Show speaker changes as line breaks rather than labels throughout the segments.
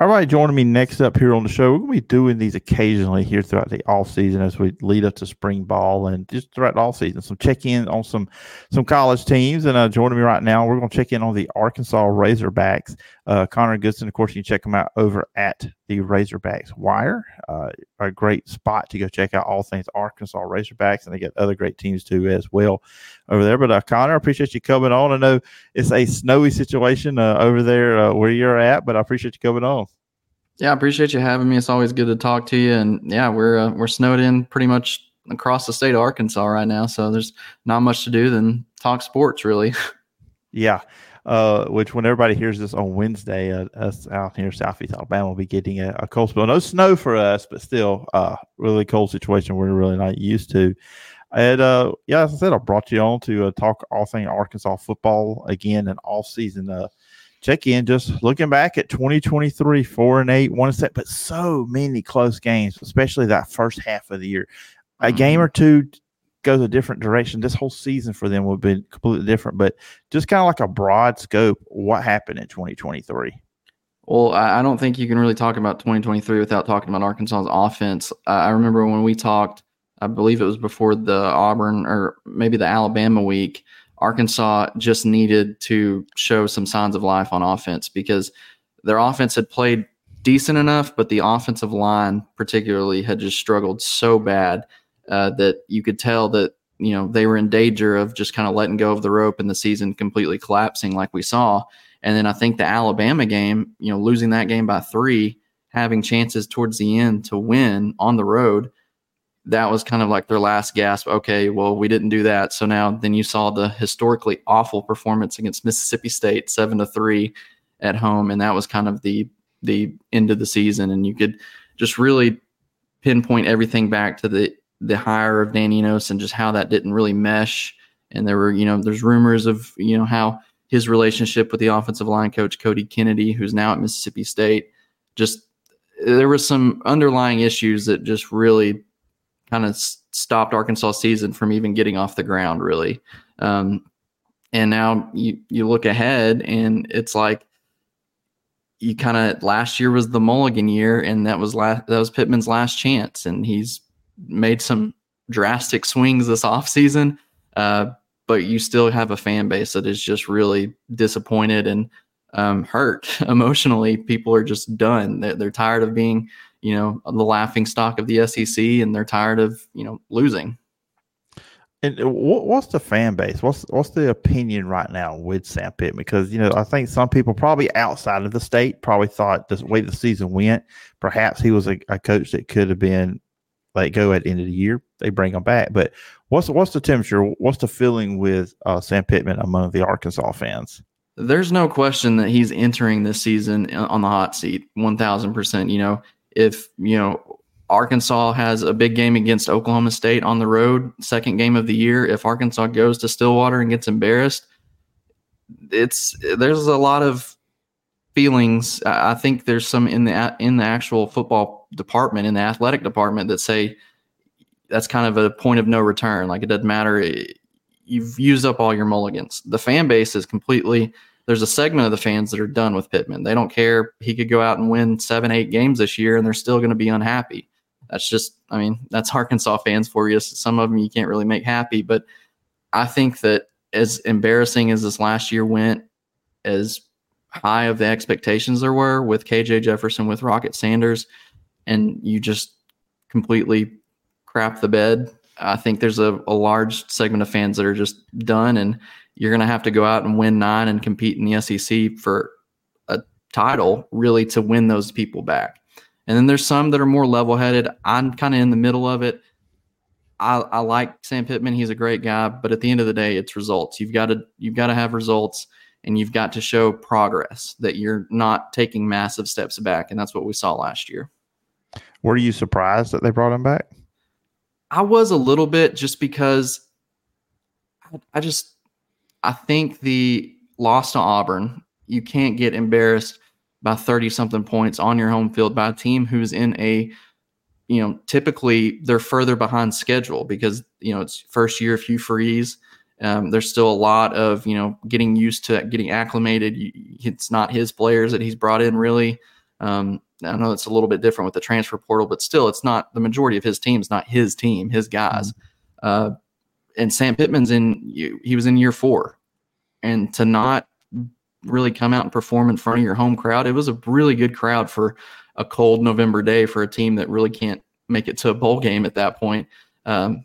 All right, joining me next up here on the show, we're going to be doing these occasionally here throughout the off season as we lead up to spring ball and just throughout the off season. Some check in on some some college teams, and uh, joining me right now, we're going to check in on the Arkansas Razorbacks. Uh, Connor Goodson, of course, you can check them out over at the Razorbacks Wire. Uh, a great spot to go check out all things Arkansas Razorbacks, and they got other great teams too as well over there. But uh, Connor, I appreciate you coming on. I know it's a snowy situation uh, over there uh, where you're at, but I appreciate you coming on.
Yeah, I appreciate you having me. It's always good to talk to you. And yeah, we're uh, we're snowed in pretty much across the state of Arkansas right now, so there's not much to do than talk sports, really.
Yeah. Uh, which when everybody hears this on Wednesday, uh, us out here Southeast Alabama will be getting a, a, cold spell. No snow for us, but still, uh, really cold situation we're really not used to. And uh, yeah, as I said, I brought you on to uh, talk all thing Arkansas football again and all season. Uh, check in, just looking back at 2023, four and eight, one set, but so many close games, especially that first half of the year. A game mm-hmm. or two goes a different direction. This whole season for them would be completely different, but just kind of like a broad scope, what happened in 2023?
Well, I don't think you can really talk about 2023 without talking about Arkansas's offense. I remember when we talked, I believe it was before the Auburn or maybe the Alabama week. Arkansas just needed to show some signs of life on offense because their offense had played decent enough, but the offensive line, particularly, had just struggled so bad uh, that you could tell that you know they were in danger of just kind of letting go of the rope and the season completely collapsing, like we saw. And then I think the Alabama game, you know, losing that game by three, having chances towards the end to win on the road that was kind of like their last gasp. Okay, well, we didn't do that. So now then you saw the historically awful performance against Mississippi State, seven to three at home, and that was kind of the the end of the season. And you could just really pinpoint everything back to the the hire of Dan Enos and just how that didn't really mesh. And there were, you know, there's rumors of, you know, how his relationship with the offensive line coach Cody Kennedy, who's now at Mississippi State, just there were some underlying issues that just really kind of stopped Arkansas season from even getting off the ground, really. Um, and now you you look ahead, and it's like you kind of last year was the Mulligan year, and that was last that was Pittman's last chance, and he's made some drastic swings this offseason. Uh, but you still have a fan base that is just really disappointed and um, hurt emotionally. People are just done. They're, they're tired of being you know the laughing stock of the SEC, and they're tired of you know losing.
And what's the fan base? What's what's the opinion right now with Sam Pitt? Because you know, I think some people probably outside of the state probably thought the way the season went, perhaps he was a, a coach that could have been let go at the end of the year. They bring them back, but what's what's the temperature? What's the feeling with uh, Sam Pittman among the Arkansas fans?
There's no question that he's entering this season on the hot seat, one thousand percent. You know, if you know Arkansas has a big game against Oklahoma State on the road, second game of the year. If Arkansas goes to Stillwater and gets embarrassed, it's there's a lot of feelings. I think there's some in the in the actual football department, in the athletic department, that say that's kind of a point of no return. Like it doesn't matter. You've used up all your mulligans. The fan base is completely there's a segment of the fans that are done with Pittman. They don't care. He could go out and win seven, eight games this year, and they're still going to be unhappy. That's just, I mean, that's Arkansas fans for you. Some of them you can't really make happy, but I think that as embarrassing as this last year went, as high of the expectations there were with KJ Jefferson, with Rocket Sanders, and you just completely crap the bed. I think there's a, a large segment of fans that are just done and you're going to have to go out and win nine and compete in the SEC for a title, really, to win those people back. And then there's some that are more level headed. I'm kind of in the middle of it. I, I like Sam Pittman. He's a great guy, but at the end of the day, it's results. You've got to you've got to have results, and you've got to show progress that you're not taking massive steps back, and that's what we saw last year.
Were you surprised that they brought him back?
I was a little bit, just because I, just I think the loss to Auburn, you can't get embarrassed by 30 something points on your home field by a team who's in a you know typically they're further behind schedule because you know it's first year Hugh Freeze um, there's still a lot of you know getting used to getting acclimated it's not his players that he's brought in really Um, I know it's a little bit different with the transfer portal, but still, it's not the majority of his team is not his team, his guys. Mm-hmm. Uh, and Sam Pittman's in, he was in year four, and to not really come out and perform in front of your home crowd, it was a really good crowd for a cold November day for a team that really can't make it to a bowl game at that point. Um,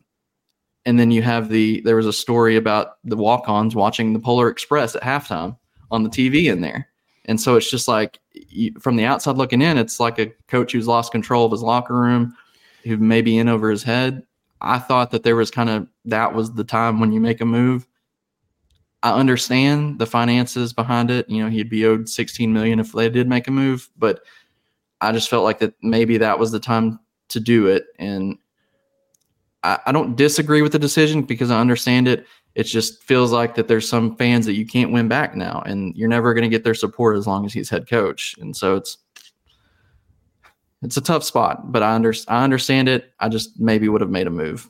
and then you have the there was a story about the walk-ons watching the Polar Express at halftime on the TV in there. And so it's just like you, from the outside looking in, it's like a coach who's lost control of his locker room, who may be in over his head. I thought that there was kind of that was the time when you make a move. I understand the finances behind it. You know, he'd be owed 16 million if they did make a move, but I just felt like that maybe that was the time to do it. And I, I don't disagree with the decision because I understand it. It just feels like that there's some fans that you can't win back now, and you're never going to get their support as long as he's head coach. And so it's it's a tough spot, but I under, I understand it. I just maybe would have made a move.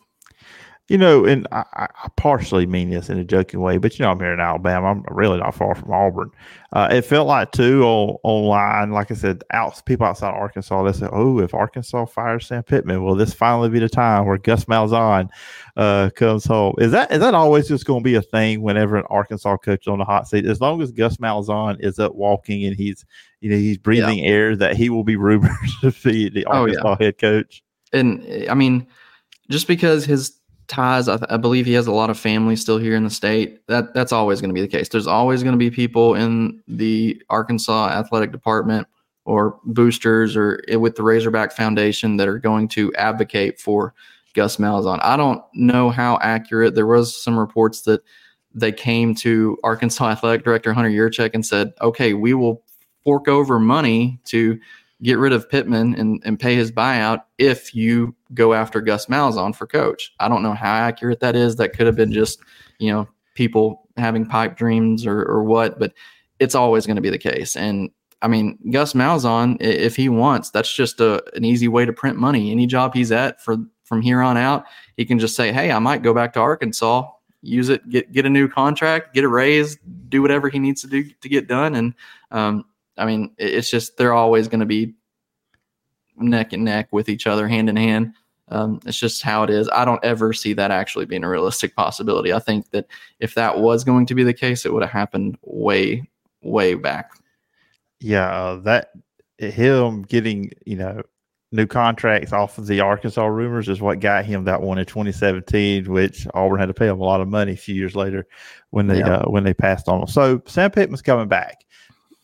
You know, and I, I, partially mean this in a joking way, but you know, I'm here in Alabama. I'm really not far from Auburn. Uh, it felt like too on online, like I said, out people outside Arkansas. They said, "Oh, if Arkansas fires Sam Pittman, will this finally be the time where Gus Malzahn uh, comes home?" Is that is that always just going to be a thing whenever an Arkansas coach is on the hot seat? As long as Gus Malzahn is up walking and he's you know he's breathing yeah. air, that he will be rumored to be the Arkansas oh, yeah. head coach.
And I mean, just because his ties. I, I, believe he has a lot of family still here in the state. That that's always going to be the case. There's always going to be people in the Arkansas athletic department or boosters or eh, with the Razorback Foundation that are going to advocate for Gus Malzahn. I don't know how accurate. There was some reports that they came to Arkansas athletic director Hunter Yurachek and said, "Okay, we will fork over money to." Get rid of Pittman and, and pay his buyout if you go after Gus Malzahn for coach. I don't know how accurate that is. That could have been just, you know, people having pipe dreams or, or what, but it's always going to be the case. And I mean, Gus Malzahn, if he wants, that's just a, an easy way to print money. Any job he's at for from here on out, he can just say, "Hey, I might go back to Arkansas, use it, get get a new contract, get a raise, do whatever he needs to do to get done." And um, I mean, it's just they're always going to be neck and neck with each other, hand in hand. Um, it's just how it is. I don't ever see that actually being a realistic possibility. I think that if that was going to be the case, it would have happened way, way back.
Yeah, uh, that him getting you know new contracts off of the Arkansas rumors is what got him that one in 2017, which Auburn had to pay him a lot of money a few years later when they yeah. uh, when they passed on him. So Sam Pittman's coming back.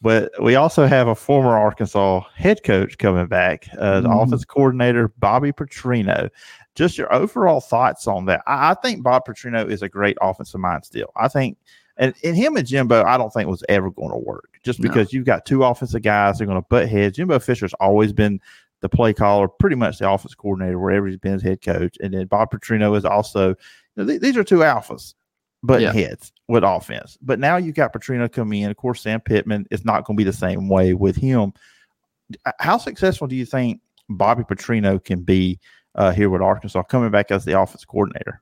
But we also have a former Arkansas head coach coming back, uh, the mm-hmm. offense coordinator, Bobby Petrino. Just your overall thoughts on that. I, I, think Bob Petrino is a great offensive mind still. I think, and, and him and Jimbo, I don't think was ever going to work just because no. you've got two offensive guys they are going to butt heads. Jimbo Fisher's always been the play caller, pretty much the offense coordinator wherever he's been as head coach. And then Bob Petrino is also, you know, th- these are two alphas button yeah. heads with offense. But now you've got Petrino coming in. Of course, Sam Pittman is not going to be the same way with him. How successful do you think Bobby Petrino can be uh, here with Arkansas coming back as the offense coordinator?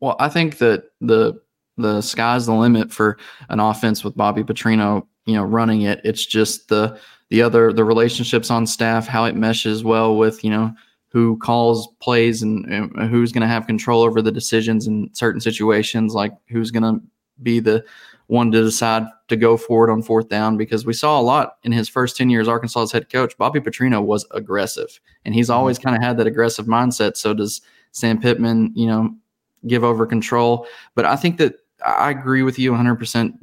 Well, I think that the the sky's the limit for an offense with Bobby Petrino, you know, running it. It's just the the other the relationships on staff, how it meshes well with you know who calls plays and, and who's going to have control over the decisions in certain situations, like who's going to be the one to decide to go forward on fourth down. Because we saw a lot in his first 10 years, Arkansas head coach, Bobby Petrino was aggressive, and he's always mm-hmm. kind of had that aggressive mindset. So does Sam Pittman, you know, give over control. But I think that I agree with you 100%.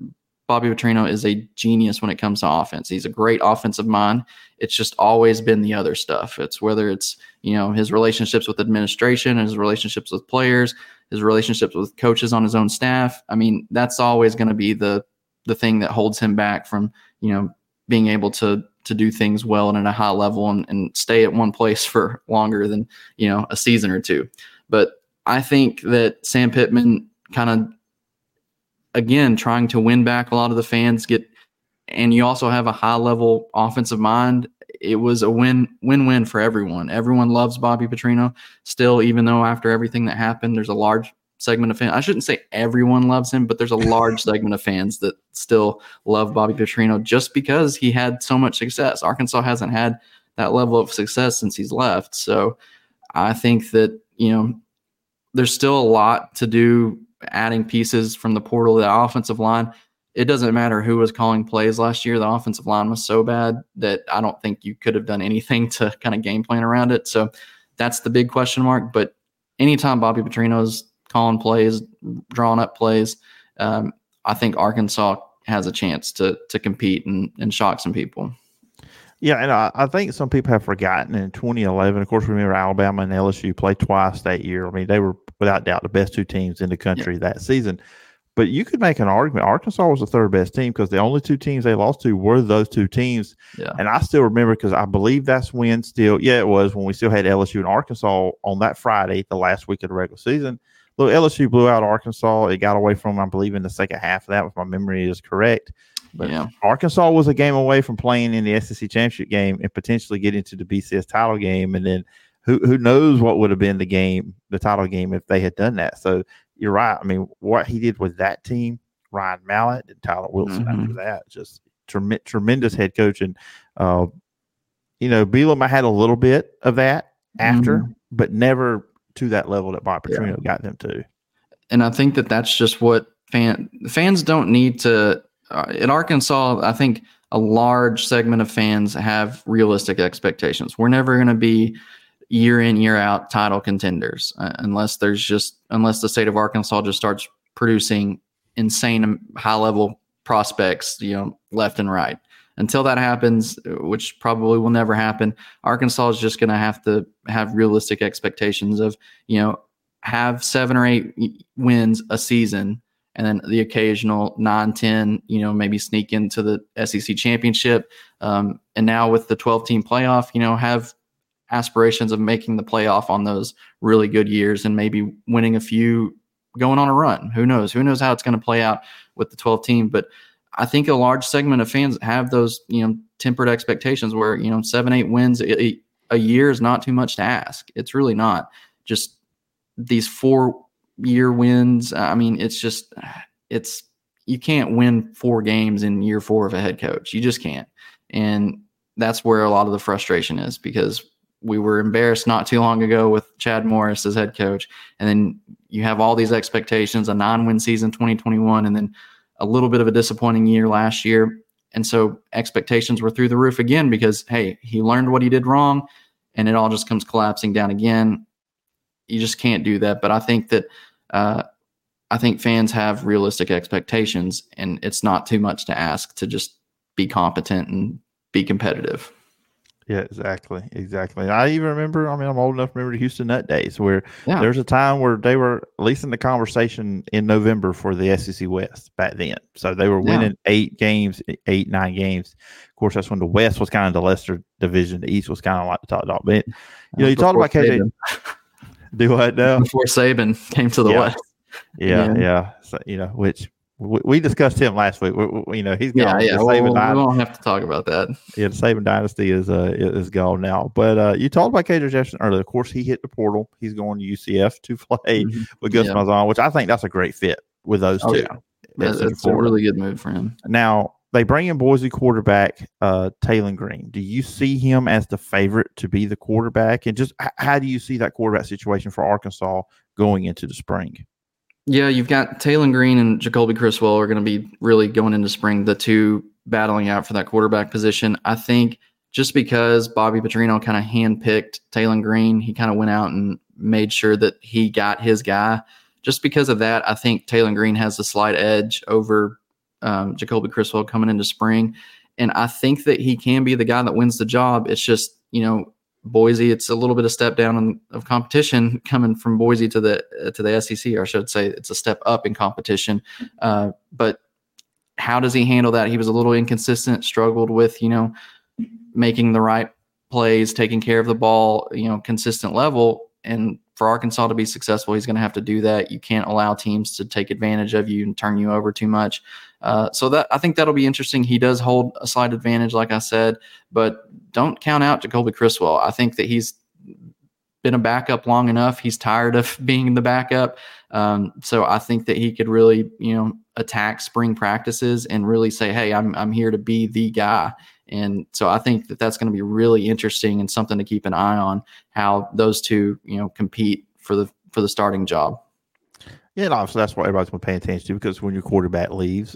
Bobby Petrino is a genius when it comes to offense. He's a great offensive mind. It's just always been the other stuff. It's whether it's, you know, his relationships with administration, his relationships with players, his relationships with coaches on his own staff. I mean, that's always going to be the the thing that holds him back from, you know, being able to to do things well and at a high level and, and stay at one place for longer than, you know, a season or two. But I think that Sam Pittman kind of again trying to win back a lot of the fans get and you also have a high level offensive mind it was a win win win for everyone everyone loves bobby petrino still even though after everything that happened there's a large segment of fans. I shouldn't say everyone loves him, but there's a large segment of fans that still love Bobby Petrino just because he had so much success. Arkansas hasn't had that level of success since he's left. So I think that, you know, there's still a lot to do adding pieces from the portal, the offensive line. It doesn't matter who was calling plays last year. The offensive line was so bad that I don't think you could have done anything to kind of game plan around it. So that's the big question mark. But anytime Bobby Petrino's calling plays, drawing up plays, um, I think Arkansas has a chance to to compete and, and shock some people.
Yeah, and I, I, think some people have forgotten in 2011. Of course, remember Alabama and LSU played twice that year. I mean, they were without doubt the best two teams in the country yeah. that season. But you could make an argument. Arkansas was the third best team because the only two teams they lost to were those two teams. Yeah. And I still remember because I believe that's when still, yeah, it was when we still had LSU and Arkansas on that Friday, the last week of the regular season. Look, LSU blew out Arkansas. It got away from, I believe, in the second half of that, if my memory is correct. But yeah. Arkansas was a game away from playing in the SEC championship game and potentially getting to the BCS title game. And then who who knows what would have been the game, the title game, if they had done that. So you're right. I mean, what he did with that team, Ryan Mallett and Tyler Wilson mm-hmm. after that, just trem- tremendous head coach. And, uh, you know, Bielema had a little bit of that after, mm-hmm. but never to that level that Bob Petrino yeah. got them to.
And I think that that's just what fan fans don't need to uh, in Arkansas, I think a large segment of fans have realistic expectations. We're never going to be year in year out title contenders uh, unless there's just unless the state of Arkansas just starts producing insane high level prospects, you know, left and right. Until that happens, which probably will never happen, Arkansas is just going to have to have realistic expectations of, you know, have seven or eight wins a season and then the occasional 9 10 you know maybe sneak into the sec championship um, and now with the 12 team playoff you know have aspirations of making the playoff on those really good years and maybe winning a few going on a run who knows who knows how it's going to play out with the 12 team but i think a large segment of fans have those you know tempered expectations where you know seven eight wins a, a year is not too much to ask it's really not just these four year wins. I mean, it's just it's you can't win four games in year four of a head coach. You just can't. And that's where a lot of the frustration is because we were embarrassed not too long ago with Chad Morris as head coach. And then you have all these expectations, a nine win season 2021, and then a little bit of a disappointing year last year. And so expectations were through the roof again because, hey, he learned what he did wrong and it all just comes collapsing down again. You just can't do that. But I think that uh, I think fans have realistic expectations, and it's not too much to ask to just be competent and be competitive.
Yeah, exactly, exactly. I even remember. I mean, I'm old enough to remember the Houston Nutt days where yeah. there's a time where they were at least in the conversation in November for the SEC West back then. So they were winning yeah. eight games, eight nine games. Of course, that's when the West was kind of the lesser division. The East was kind of like the top dog. But you know, you talked about KJ. Do what now?
Before Saban came to the
yeah.
West.
Yeah, yeah. yeah. So, you know, which we, we, discussed him last week. We, we, you know, he's
gone. Yeah, yeah. Well, we don't have to talk about that.
Yeah, the Saban dynasty is uh is gone now. But uh, you talked about KJ Jefferson earlier. Of course, he hit the portal. He's going to UCF to play mm-hmm. with Gus yeah. Malzahn, which I think that's a great fit with those oh, two. Yeah.
It's a really good move for him.
Now, they bring in Boise quarterback uh, Taylen Green. Do you see him as the favorite to be the quarterback? And just h- how do you see that quarterback situation for Arkansas going into the spring?
Yeah, you've got Taylen Green and Jacoby Criswell are going to be really going into spring, the two battling out for that quarterback position. I think just because Bobby Petrino kind of handpicked Taylen Green, he kind of went out and made sure that he got his guy. Just because of that, I think Taylen Green has a slight edge over um, Jacoby Criswell coming into spring. And I think that he can be the guy that wins the job. It's just, you know, Boise, it's a little bit of step down in, of competition coming from Boise to the uh, to the SEC, or I should say, it's a step up in competition. Uh, but how does he handle that? He was a little inconsistent, struggled with you know making the right plays, taking care of the ball, you know, consistent level. And for Arkansas to be successful, he's going to have to do that. You can't allow teams to take advantage of you and turn you over too much. Uh, so that I think that'll be interesting. He does hold a slight advantage, like I said, but don't count out Jacoby Criswell. I think that he's been a backup long enough. He's tired of being the backup. Um, so I think that he could really, you know, attack spring practices and really say, "Hey, I'm I'm here to be the guy." And so I think that that's going to be really interesting and something to keep an eye on how those two, you know, compete for the for the starting job.
Yeah, and obviously that's what everybody's going to pay attention to because when your quarterback leaves,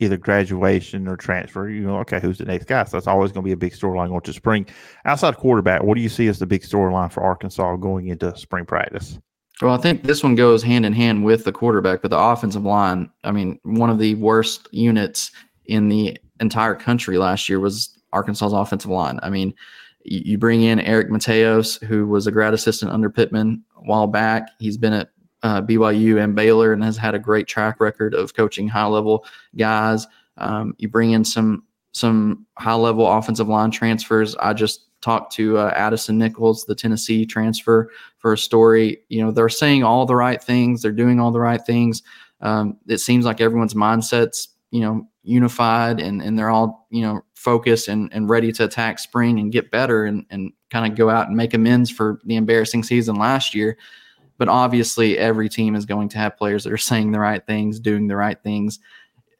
either graduation or transfer, you know, okay, who's the next guy? So that's always going to be a big storyline going to spring. Outside quarterback, what do you see as the big storyline for Arkansas going into spring practice?
Well, I think this one goes hand in hand with the quarterback, but the offensive line, I mean, one of the worst units in the entire country last year was Arkansas's offensive line. I mean, you bring in Eric Mateos, who was a grad assistant under Pittman a while back. He's been at uh, BYU and Baylor and has had a great track record of coaching high level guys. Um, you bring in some some high level offensive line transfers. I just talked to uh, Addison Nichols, the Tennessee transfer, for a story. You know, they're saying all the right things, they're doing all the right things. Um, it seems like everyone's mindsets, you know, unified and, and they're all, you know, focused and, and ready to attack spring and get better and, and kind of go out and make amends for the embarrassing season last year. But obviously, every team is going to have players that are saying the right things, doing the right things.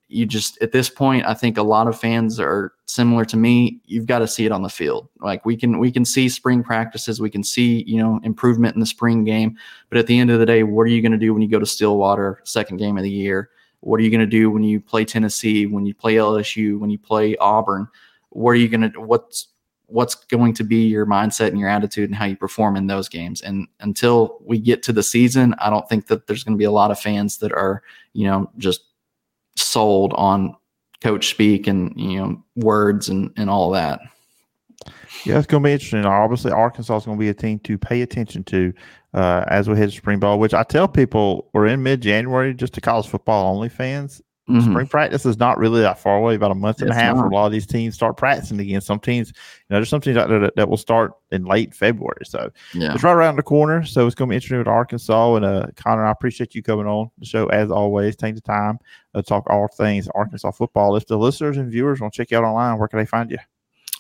You just, at this point, I think a lot of fans are similar to me. You've got to see it on the field. Like we can, we can see spring practices, we can see, you know, improvement in the spring game. But at the end of the day, what are you going to do when you go to Stillwater, second game of the year? What are you going to do when you play Tennessee, when you play LSU, when you play Auburn? What are you going to, what's, what's going to be your mindset and your attitude and how you perform in those games. And until we get to the season, I don't think that there's going to be a lot of fans that are, you know, just sold on coach speak and, you know, words and, and all that.
Yeah, it's going to be interesting. Obviously, Arkansas is going to be a team to pay attention to uh, as we head to spring ball, which I tell people we're in mid January just to college football only fans. Mm-hmm. Spring practice is not really that far away, about a month and it's a half. Not. A lot of these teams start practicing again. Some teams, you know, there's some teams out there that, that will start in late February. So yeah. it's right around the corner. So it's going to be interesting with Arkansas. And uh, Connor, I appreciate you coming on the show as always. Take the time to talk all things Arkansas football. If the listeners and viewers want to check you out online, where can they find you?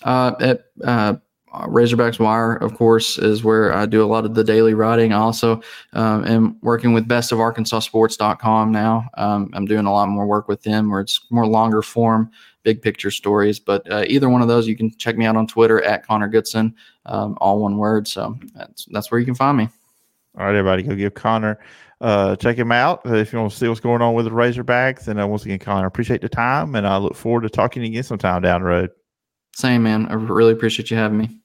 Uh, at uh, uh, Razorbacks Wire, of course, is where I do a lot of the daily writing. I also um, am working with bestofarkansassports.com now. Um, I'm doing a lot more work with them where it's more longer form, big picture stories. But uh, either one of those, you can check me out on Twitter at Connor Goodson, um, all one word. So that's, that's where you can find me.
All right, everybody, go give Connor, uh, check him out if you want to see what's going on with the Razorbacks. And uh, once again, Connor, appreciate the time, and I look forward to talking again sometime down the road.
Same, man. I really appreciate you having me.